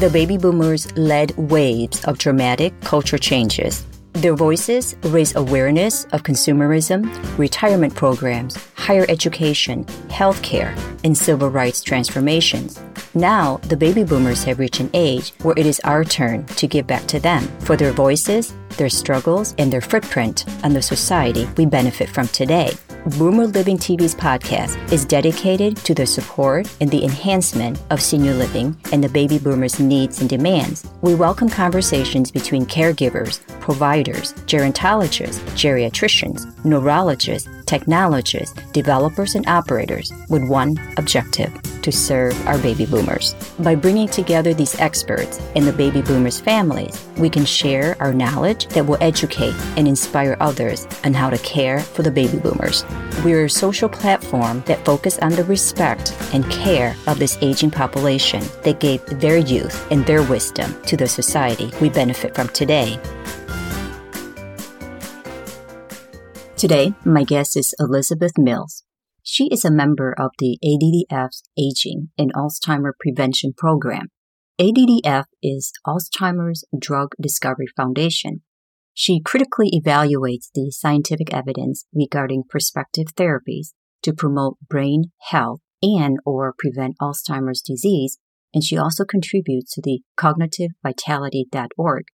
The baby boomers led waves of dramatic culture changes. Their voices raise awareness of consumerism, retirement programs, higher education, healthcare, and civil rights transformations. Now, the baby boomers have reached an age where it is our turn to give back to them for their voices, their struggles, and their footprint on the society we benefit from today. Boomer Living TV's podcast is dedicated to the support and the enhancement of senior living and the baby boomers' needs and demands. We welcome conversations between caregivers, providers, gerontologists, geriatricians, neurologists, technologists, developers, and operators with one objective to serve our baby boomers. By bringing together these experts and the baby boomers' families, we can share our knowledge that will educate and inspire others on how to care for the baby boomers. We're a social platform that focuses on the respect and care of this aging population that gave their youth and their wisdom to the society we benefit from today. Today, my guest is Elizabeth Mills. She is a member of the ADDF's Aging and Alzheimer Prevention Program. ADDF is Alzheimer's Drug Discovery Foundation. She critically evaluates the scientific evidence regarding prospective therapies to promote brain health and or prevent Alzheimer's disease, and she also contributes to the cognitivevitality.org.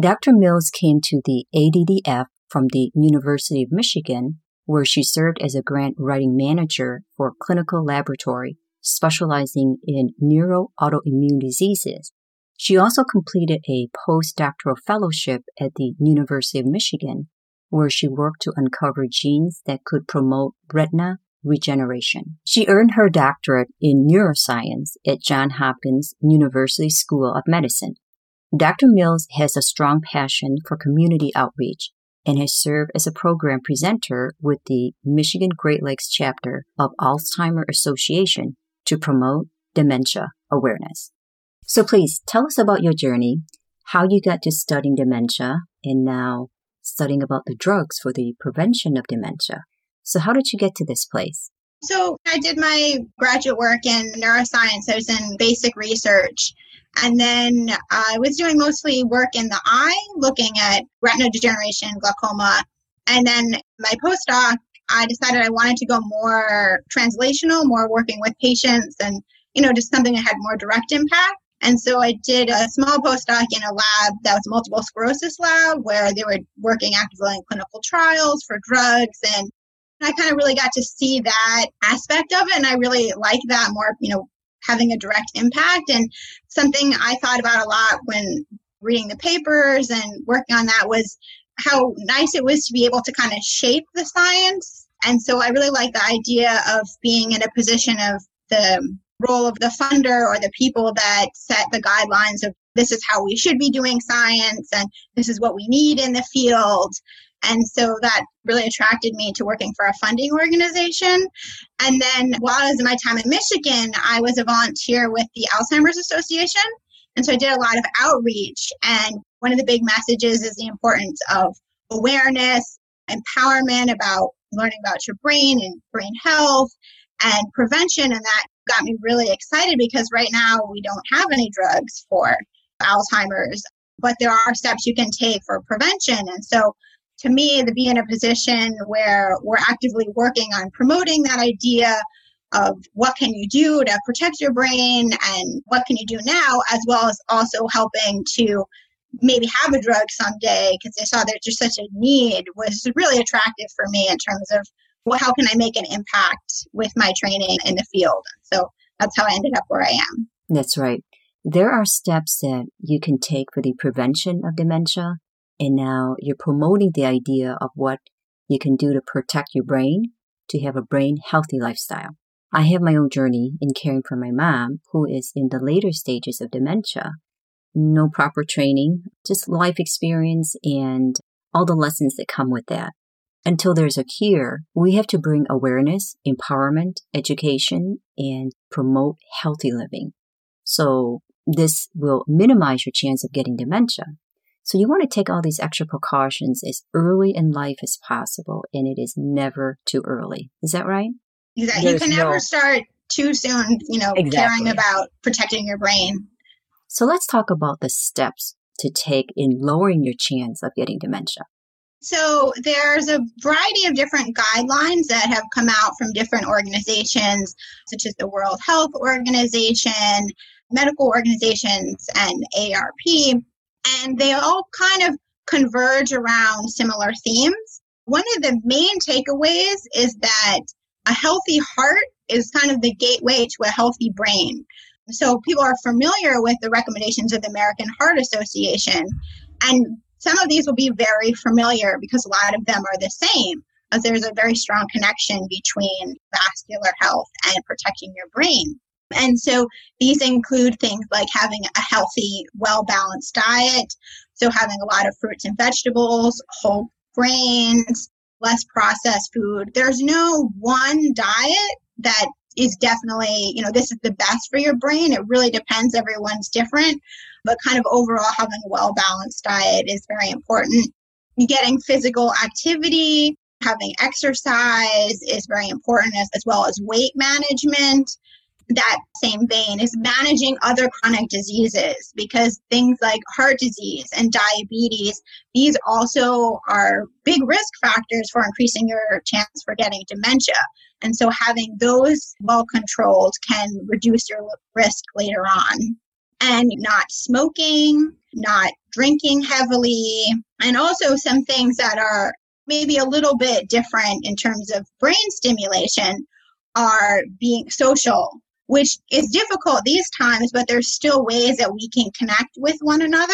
Dr. Mills came to the ADDF from the University of Michigan, where she served as a grant writing manager for a clinical laboratory specializing in neuroautoimmune diseases. She also completed a postdoctoral fellowship at the University of Michigan, where she worked to uncover genes that could promote retina regeneration. She earned her doctorate in neuroscience at Johns Hopkins University School of Medicine. Dr. Mills has a strong passion for community outreach and has served as a program presenter with the Michigan Great Lakes chapter of Alzheimer Association to promote dementia awareness. So please tell us about your journey, how you got to studying dementia, and now studying about the drugs for the prevention of dementia. So how did you get to this place? So I did my graduate work in neuroscience. I was in basic research and then uh, I was doing mostly work in the eye, looking at retina degeneration, glaucoma. And then my postdoc, I decided I wanted to go more translational, more working with patients and, you know, just something that had more direct impact. And so I did a small postdoc in a lab that was multiple sclerosis lab where they were working actively in clinical trials for drugs. And I kind of really got to see that aspect of it. And I really like that more, you know, having a direct impact. And something I thought about a lot when reading the papers and working on that was how nice it was to be able to kind of shape the science. And so I really like the idea of being in a position of the role of the funder or the people that set the guidelines of this is how we should be doing science and this is what we need in the field and so that really attracted me to working for a funding organization. And then while I was in my time in Michigan, I was a volunteer with the Alzheimer's Association. And so I did a lot of outreach. And one of the big messages is the importance of awareness, empowerment about learning about your brain and brain health and prevention. And that got me really excited because right now we don't have any drugs for Alzheimer's, but there are steps you can take for prevention. And so to me to be in a position where we're actively working on promoting that idea of what can you do to protect your brain and what can you do now as well as also helping to maybe have a drug someday because I saw there's just such a need was really attractive for me in terms of well how can I make an impact with my training in the field? So that's how I ended up where I am. That's right. There are steps that you can take for the prevention of dementia and now you're promoting the idea of what you can do to protect your brain, to have a brain healthy lifestyle. I have my own journey in caring for my mom, who is in the later stages of dementia. No proper training, just life experience and all the lessons that come with that. Until there's a cure, we have to bring awareness, empowerment, education, and promote healthy living. So this will minimize your chance of getting dementia. So you want to take all these extra precautions as early in life as possible, and it is never too early. Is that right? Exactly. You can never no... start too soon, you know, exactly. caring about protecting your brain. So let's talk about the steps to take in lowering your chance of getting dementia. So there's a variety of different guidelines that have come out from different organizations, such as the World Health Organization, medical organizations, and AARP. And they all kind of converge around similar themes. One of the main takeaways is that a healthy heart is kind of the gateway to a healthy brain. So people are familiar with the recommendations of the American Heart Association. And some of these will be very familiar because a lot of them are the same, as there's a very strong connection between vascular health and protecting your brain. And so these include things like having a healthy, well balanced diet. So having a lot of fruits and vegetables, whole grains, less processed food. There's no one diet that is definitely, you know, this is the best for your brain. It really depends. Everyone's different, but kind of overall having a well balanced diet is very important. Getting physical activity, having exercise is very important as, as well as weight management that same vein is managing other chronic diseases because things like heart disease and diabetes, these also are big risk factors for increasing your chance for getting dementia. And so having those well controlled can reduce your risk later on. And not smoking, not drinking heavily, and also some things that are maybe a little bit different in terms of brain stimulation are being social which is difficult these times, but there's still ways that we can connect with one another.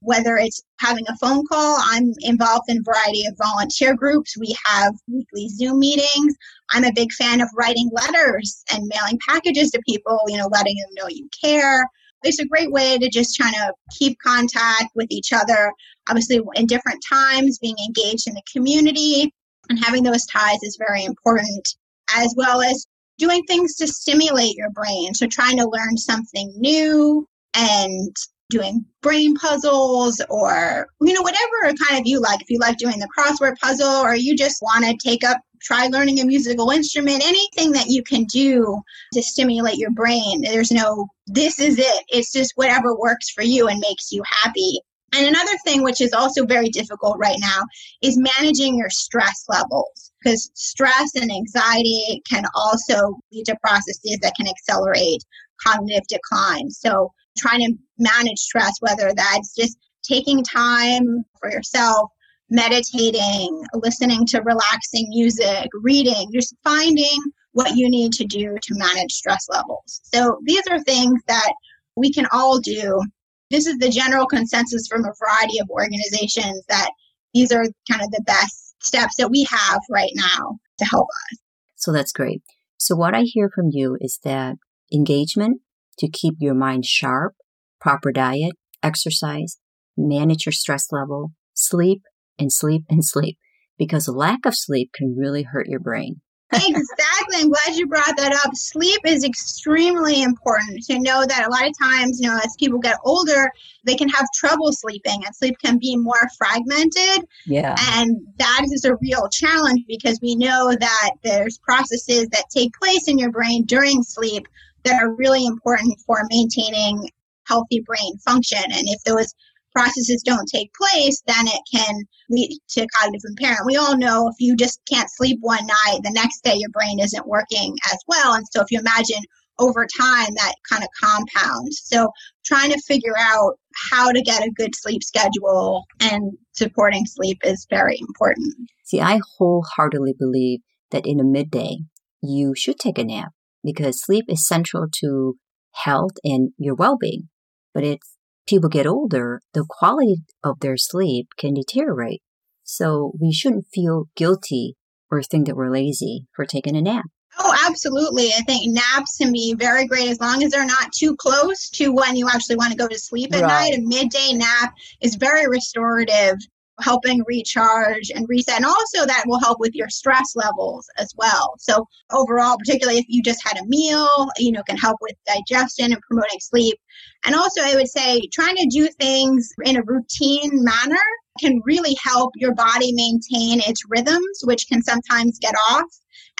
Whether it's having a phone call, I'm involved in a variety of volunteer groups. We have weekly Zoom meetings. I'm a big fan of writing letters and mailing packages to people, you know, letting them know you care. It's a great way to just try to keep contact with each other. Obviously, in different times, being engaged in the community and having those ties is very important, as well as doing things to stimulate your brain. So trying to learn something new and doing brain puzzles or you know whatever kind of you like. If you like doing the crossword puzzle or you just want to take up try learning a musical instrument anything that you can do to stimulate your brain there's no this is it. It's just whatever works for you and makes you happy and another thing, which is also very difficult right now, is managing your stress levels because stress and anxiety can also lead to processes that can accelerate cognitive decline. So, trying to manage stress, whether that's just taking time for yourself, meditating, listening to relaxing music, reading, just finding what you need to do to manage stress levels. So, these are things that we can all do this is the general consensus from a variety of organizations that these are kind of the best steps that we have right now to help us. So that's great. So what I hear from you is that engagement to keep your mind sharp, proper diet, exercise, manage your stress level, sleep and sleep and sleep because lack of sleep can really hurt your brain exactly. I'm glad you brought that up. Sleep is extremely important to know that a lot of times, you know, as people get older, they can have trouble sleeping and sleep can be more fragmented. Yeah. And that is a real challenge because we know that there's processes that take place in your brain during sleep that are really important for maintaining healthy brain function. And if those processes don't take place, then it can lead to cognitive impairment. We all know if you just can't sleep one night, the next day your brain isn't working as well. And so if you imagine over time, that kind of compounds. So trying to figure out how to get a good sleep schedule and supporting sleep is very important. See, I wholeheartedly believe that in a midday, you should take a nap because sleep is central to health and your well being. But it's people get older, the quality of their sleep can deteriorate. So we shouldn't feel guilty or think that we're lazy for taking a nap. Oh, absolutely. I think naps can be very great as long as they're not too close to when you actually want to go to sleep at right. night. A midday nap is very restorative helping recharge and reset. And also that will help with your stress levels as well. So overall, particularly if you just had a meal, you know, can help with digestion and promoting sleep. And also I would say trying to do things in a routine manner can really help your body maintain its rhythms, which can sometimes get off.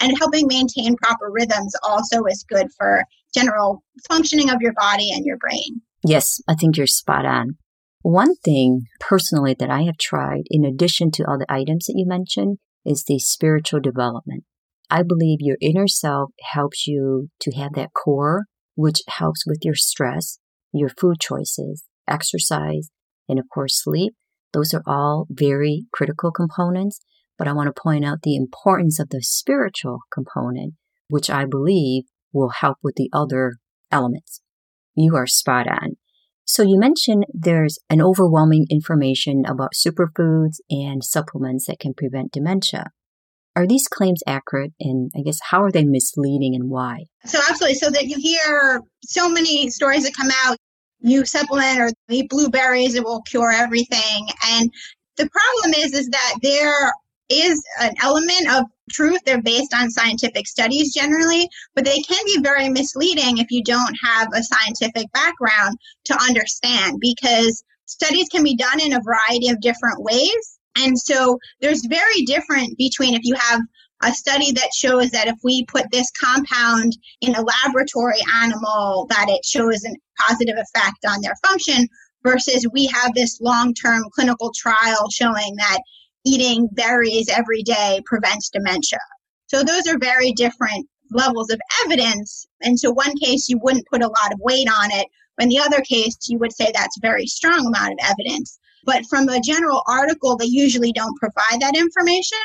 And helping maintain proper rhythms also is good for general functioning of your body and your brain. Yes, I think you're spot on. One thing personally that I have tried, in addition to all the items that you mentioned, is the spiritual development. I believe your inner self helps you to have that core, which helps with your stress, your food choices, exercise, and of course, sleep. Those are all very critical components. But I want to point out the importance of the spiritual component, which I believe will help with the other elements. You are spot on. So you mentioned there's an overwhelming information about superfoods and supplements that can prevent dementia. Are these claims accurate and I guess how are they misleading and why? So absolutely. So that you hear so many stories that come out, you supplement or eat blueberries, it will cure everything. And the problem is is that there is an element of truth. They're based on scientific studies generally, but they can be very misleading if you don't have a scientific background to understand because studies can be done in a variety of different ways. And so there's very different between if you have a study that shows that if we put this compound in a laboratory animal that it shows a positive effect on their function versus we have this long-term clinical trial showing that eating berries every day prevents dementia. So those are very different levels of evidence. And so one case you wouldn't put a lot of weight on it. In the other case, you would say that's a very strong amount of evidence. But from a general article, they usually don't provide that information.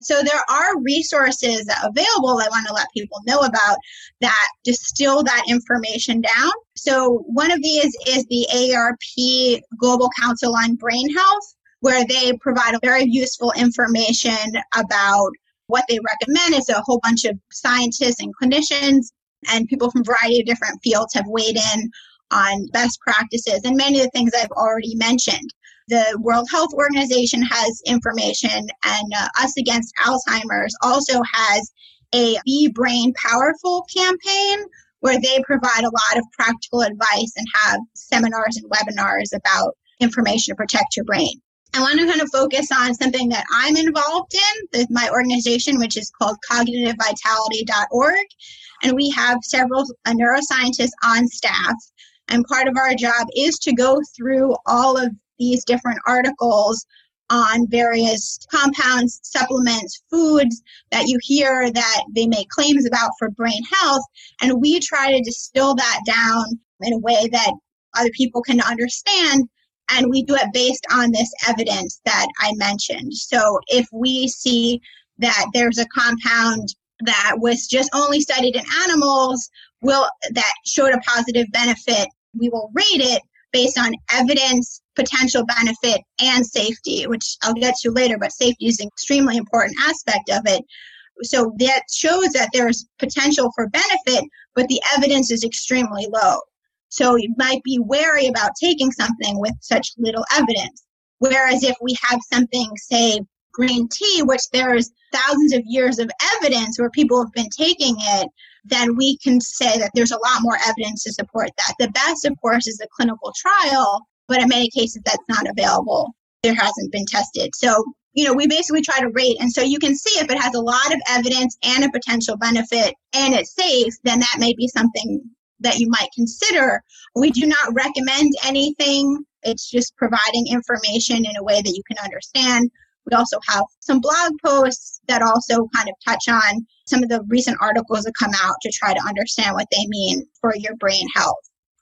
So there are resources available I want to let people know about that distill that information down. So one of these is the AARP Global Council on Brain Health where they provide very useful information about what they recommend. It's a whole bunch of scientists and clinicians and people from a variety of different fields have weighed in on best practices and many of the things I've already mentioned. The World Health Organization has information, and uh, Us Against Alzheimer's also has a Be Brain Powerful campaign where they provide a lot of practical advice and have seminars and webinars about information to protect your brain. I want to kind of focus on something that I'm involved in my organization, which is called cognitivevitality.org. And we have several neuroscientists on staff. And part of our job is to go through all of these different articles on various compounds, supplements, foods that you hear that they make claims about for brain health. And we try to distill that down in a way that other people can understand and we do it based on this evidence that I mentioned. So if we see that there's a compound that was just only studied in animals, will that showed a positive benefit, we will rate it based on evidence, potential benefit, and safety, which I'll get to later, but safety is an extremely important aspect of it. So that shows that there's potential for benefit, but the evidence is extremely low. So you might be wary about taking something with such little evidence. Whereas if we have something, say, green tea, which there's thousands of years of evidence where people have been taking it, then we can say that there's a lot more evidence to support that. The best, of course, is a clinical trial, but in many cases that's not available. There hasn't been tested. So, you know, we basically try to rate. And so you can see if it has a lot of evidence and a potential benefit and it's safe, then that may be something that you might consider. We do not recommend anything. It's just providing information in a way that you can understand. We also have some blog posts that also kind of touch on some of the recent articles that come out to try to understand what they mean for your brain health.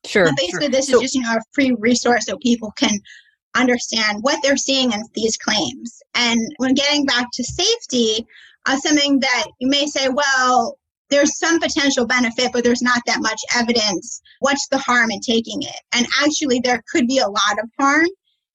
Sure. But basically, sure. this so, is just you know a free resource so people can understand what they're seeing in these claims. And when getting back to safety, uh, something that you may say, well, there's some potential benefit, but there's not that much evidence. What's the harm in taking it? And actually, there could be a lot of harm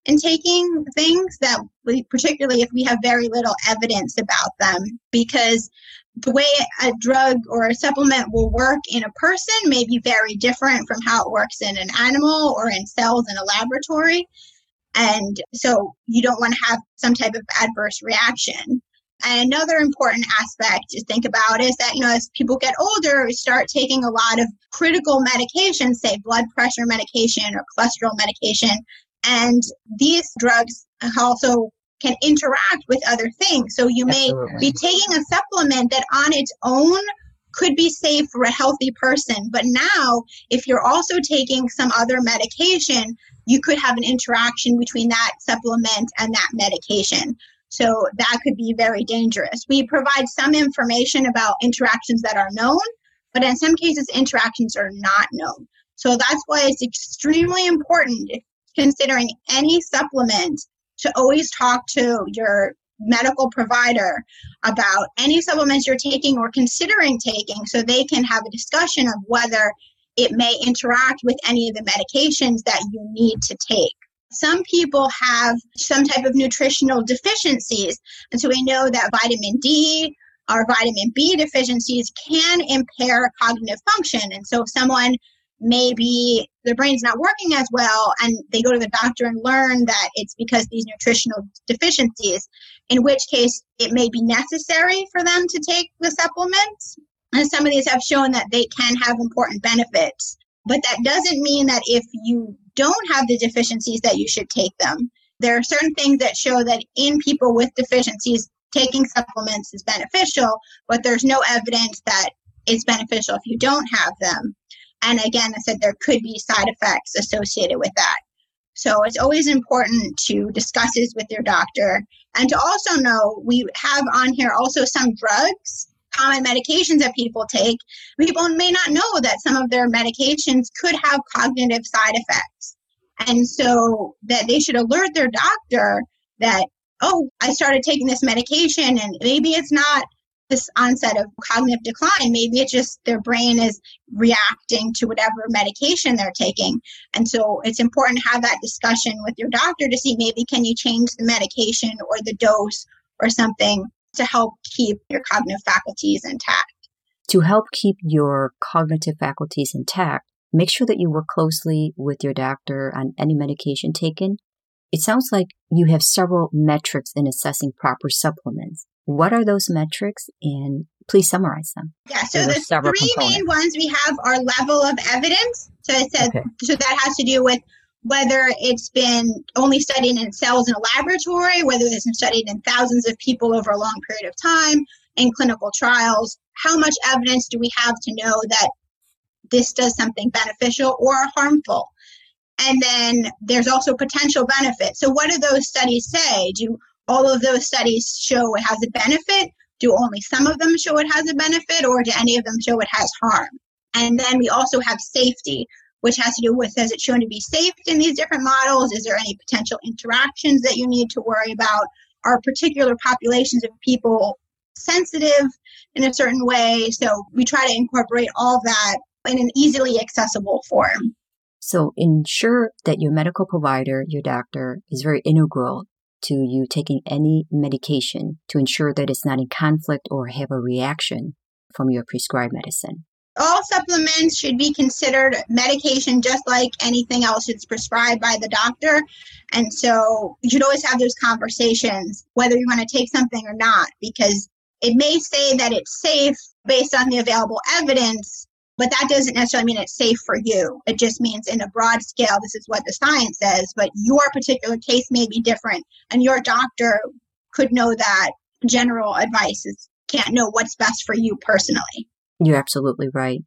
in taking things that, we, particularly if we have very little evidence about them, because the way a drug or a supplement will work in a person may be very different from how it works in an animal or in cells in a laboratory. And so you don't want to have some type of adverse reaction. And another important aspect to think about is that, you know, as people get older, we start taking a lot of critical medications, say blood pressure medication or cholesterol medication. And these drugs also can interact with other things. So you may Absolutely. be taking a supplement that on its own could be safe for a healthy person. But now, if you're also taking some other medication, you could have an interaction between that supplement and that medication. So that could be very dangerous. We provide some information about interactions that are known, but in some cases, interactions are not known. So that's why it's extremely important, considering any supplement, to always talk to your medical provider about any supplements you're taking or considering taking so they can have a discussion of whether it may interact with any of the medications that you need to take. Some people have some type of nutritional deficiencies, and so we know that vitamin D or vitamin B deficiencies can impair cognitive function. And so if someone maybe their brain's not working as well and they go to the doctor and learn that it's because these nutritional deficiencies in which case it may be necessary for them to take the supplements and some of these have shown that they can have important benefits but that doesn't mean that if you don't have the deficiencies that you should take them. There are certain things that show that in people with deficiencies taking supplements is beneficial but there's no evidence that it's beneficial if you don't have them. And again, I said there could be side effects associated with that. So it's always important to discuss this with your doctor. And to also know we have on here also some drugs, common medications that people take. People may not know that some of their medications could have cognitive side effects. And so that they should alert their doctor that, oh, I started taking this medication and maybe it's not this onset of cognitive decline. Maybe it's just their brain is reacting to whatever medication they're taking. And so it's important to have that discussion with your doctor to see maybe can you change the medication or the dose or something to help keep your cognitive faculties intact. To help keep your cognitive faculties intact, make sure that you work closely with your doctor on any medication taken. It sounds like you have several metrics in assessing proper supplements. What are those metrics and please summarize them? Yeah, so the three components. main ones we have are level of evidence. So it says okay. so that has to do with whether it's been only studied in cells in a laboratory, whether it's been studied in thousands of people over a long period of time, in clinical trials. How much evidence do we have to know that this does something beneficial or harmful? And then there's also potential benefit. So, what do those studies say? Do all of those studies show it has a benefit? Do only some of them show it has a benefit, or do any of them show it has harm? And then we also have safety, which has to do with has it shown to be safe in these different models? Is there any potential interactions that you need to worry about? Are particular populations of people sensitive in a certain way? So we try to incorporate all that in an easily accessible form. So ensure that your medical provider, your doctor, is very integral to you taking any medication to ensure that it's not in conflict or have a reaction from your prescribed medicine. All supplements should be considered medication just like anything else that's prescribed by the doctor. And so you should always have those conversations, whether you want to take something or not, because it may say that it's safe based on the available evidence, but that doesn't necessarily mean it's safe for you. It just means in a broad scale, this is what the science says, but your particular case may be different. And your doctor could know that general advice is, can't know what's best for you personally. You're absolutely right.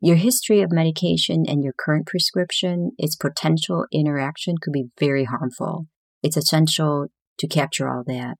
Your history of medication and your current prescription, its potential interaction could be very harmful. It's essential to capture all that.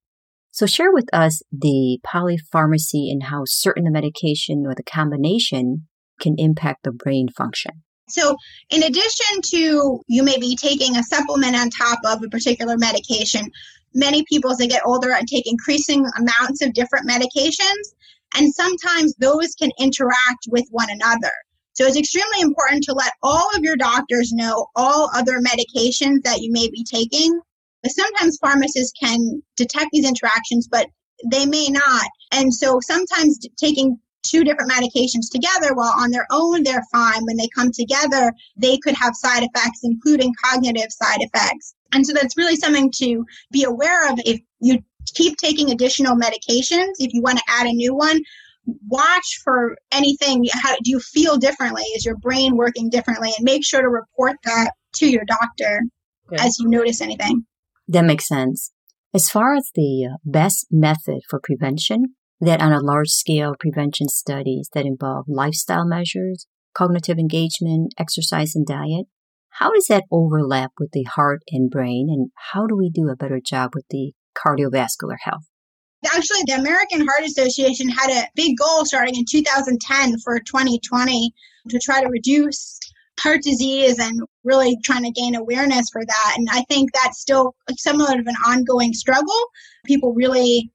So share with us the polypharmacy and how certain the medication or the combination can impact the brain function. So, in addition to you may be taking a supplement on top of a particular medication, many people as they get older and take increasing amounts of different medications, and sometimes those can interact with one another. So, it's extremely important to let all of your doctors know all other medications that you may be taking. But sometimes pharmacists can detect these interactions, but they may not. And so sometimes taking two different medications together, while on their own they're fine, when they come together, they could have side effects, including cognitive side effects. And so that's really something to be aware of if you keep taking additional medications, if you want to add a new one, watch for anything. How do you feel differently? Is your brain working differently? And make sure to report that to your doctor Good. as you notice anything. That makes sense. As far as the uh, best method for prevention, that on a large scale prevention studies that involve lifestyle measures, cognitive engagement, exercise and diet, how does that overlap with the heart and brain and how do we do a better job with the cardiovascular health? Actually, the American Heart Association had a big goal starting in 2010 for 2020 to try to reduce heart disease and really trying to gain awareness for that. And I think that's still somewhat of an ongoing struggle. People really,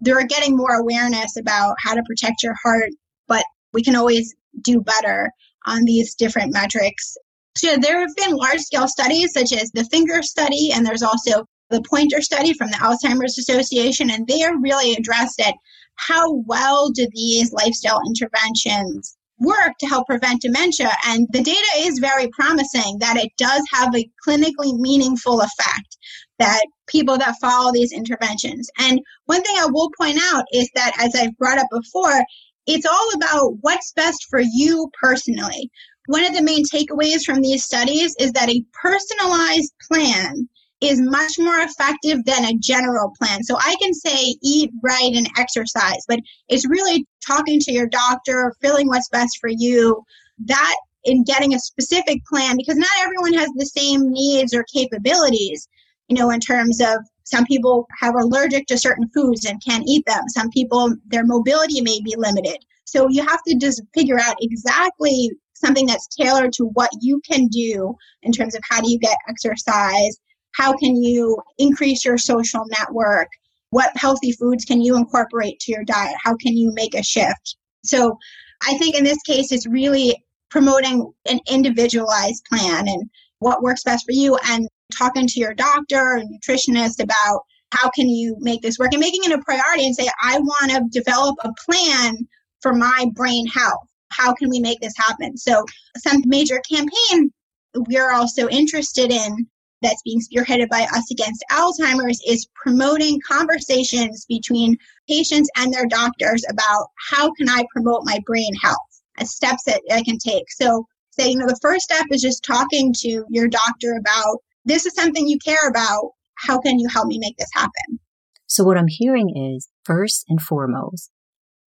they're getting more awareness about how to protect your heart, but we can always do better on these different metrics. So there have been large scale studies such as the finger study, and there's also the pointer study from the Alzheimer's Association, and they are really addressed at how well do these lifestyle interventions work to help prevent dementia. And the data is very promising that it does have a clinically meaningful effect that people that follow these interventions. And one thing I will point out is that, as I've brought up before, it's all about what's best for you personally. One of the main takeaways from these studies is that a personalized plan is much more effective than a general plan. So I can say eat right and exercise, but it's really talking to your doctor, feeling what's best for you. That in getting a specific plan because not everyone has the same needs or capabilities, you know, in terms of some people have allergic to certain foods and can't eat them. Some people, their mobility may be limited. So you have to just figure out exactly something that's tailored to what you can do in terms of how do you get exercise how can you increase your social network? What healthy foods can you incorporate to your diet? How can you make a shift? So I think in this case, it's really promoting an individualized plan and what works best for you and talking to your doctor and nutritionist about how can you make this work and making it a priority and say, I want to develop a plan for my brain health. How can we make this happen? So some major campaign we're also interested in that's being spearheaded by Us Against Alzheimer's is promoting conversations between patients and their doctors about how can I promote my brain health steps that I can take. So say, you know, the first step is just talking to your doctor about this is something you care about. How can you help me make this happen? So what I'm hearing is first and foremost,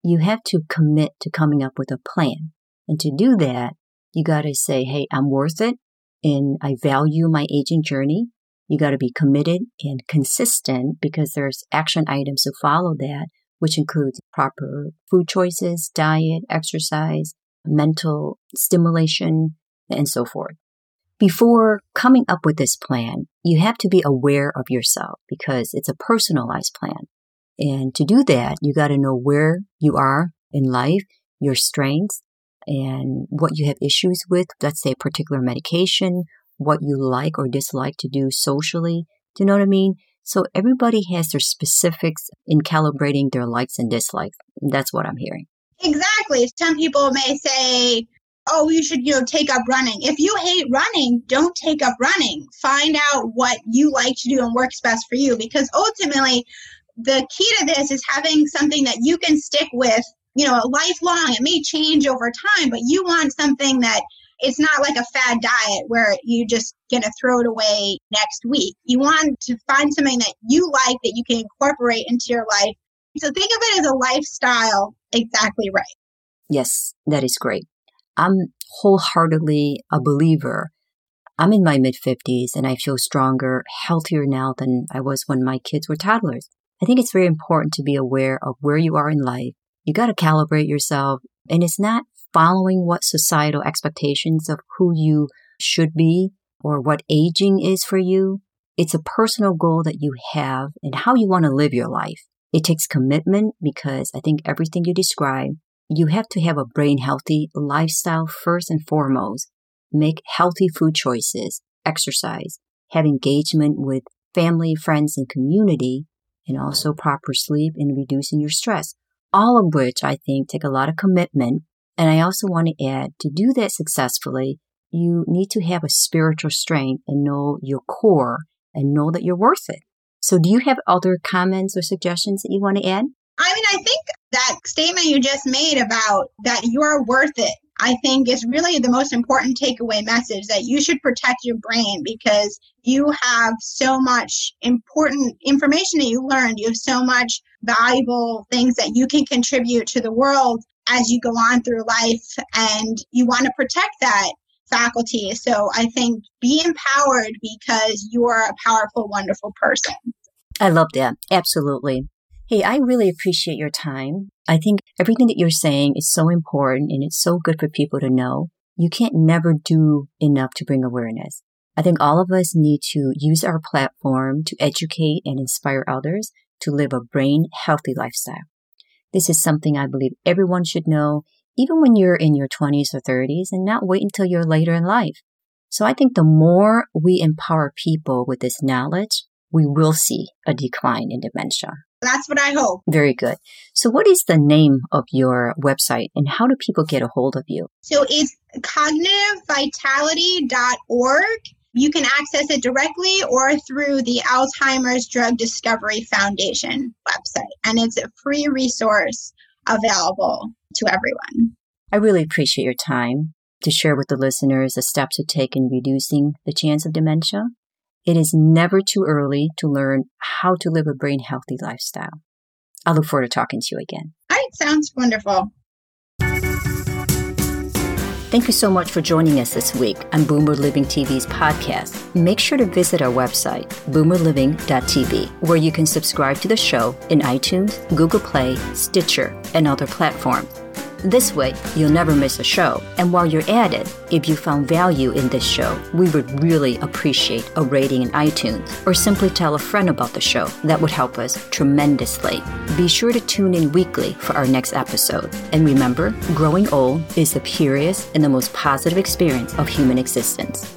you have to commit to coming up with a plan. And to do that, you got to say, Hey, I'm worth it and I value my aging journey. You got to be committed and consistent because there's action items to follow that, which includes proper food choices, diet, exercise, mental stimulation, and so forth. Before coming up with this plan, you have to be aware of yourself because it's a personalized plan. And to do that, you got to know where you are in life, your strengths, and what you have issues with, let's say a particular medication, what you like or dislike to do socially. Do you know what I mean? So everybody has their specifics in calibrating their likes and dislikes. That's what I'm hearing. Exactly. Some people may say, oh, you should, you know, take up running. If you hate running, don't take up running. Find out what you like to do and works best for you because ultimately the key to this is having something that you can stick with you know, a lifelong. It may change over time, but you want something that it's not like a fad diet where you just gonna throw it away next week. You want to find something that you like that you can incorporate into your life. So think of it as a lifestyle exactly right. Yes, that is great. I'm wholeheartedly a believer. I'm in my mid 50s and I feel stronger, healthier now than I was when my kids were toddlers. I think it's very important to be aware of where you are in life you got to calibrate yourself. And it's not following what societal expectations of who you should be or what aging is for you. It's a personal goal that you have and how you want to live your life. It takes commitment because I think everything you describe, you have to have a brain healthy lifestyle first and foremost. Make healthy food choices, exercise, have engagement with family, friends, and community, and also proper sleep and reducing your stress all of which I think take a lot of commitment. And I also want to add to do that successfully, you need to have a spiritual strength and know your core and know that you're worth it. So do you have other comments or suggestions that you want to add? I mean, I think that statement you just made about that you are worth it, I think is really the most important takeaway message that you should protect your brain because you have so much important information that you learned. You have so much valuable things that you can contribute to the world as you go on through life and you want to protect that faculty. So I think be empowered because you are a powerful, wonderful person. I love that. Absolutely. Hey, I really appreciate your time. I think everything that you're saying is so important and it's so good for people to know. You can't never do enough to bring awareness. I think all of us need to use our platform to educate and inspire others to live a brain healthy lifestyle. This is something I believe everyone should know, even when you're in your 20s or 30s and not wait until you're later in life. So I think the more we empower people with this knowledge, we will see a decline in dementia. That's what I hope. Very good. So, what is the name of your website and how do people get a hold of you? So, it's cognitivevitality.org. You can access it directly or through the Alzheimer's Drug Discovery Foundation website. And it's a free resource available to everyone. I really appreciate your time to share with the listeners the steps to take in reducing the chance of dementia it is never too early to learn how to live a brain healthy lifestyle. I look forward to talking to you again. All right, sounds wonderful. Thank you so much for joining us this week on Boomer Living TV's podcast. Make sure to visit our website, boomerliving.tv, where you can subscribe to the show in iTunes, Google Play, Stitcher, and other platforms. This way, you'll never miss a show. And while you're at it, if you found value in this show, we would really appreciate a rating in iTunes or simply tell a friend about the show. That would help us tremendously. Be sure to tune in weekly for our next episode. And remember, growing old is the purest and the most positive experience of human existence.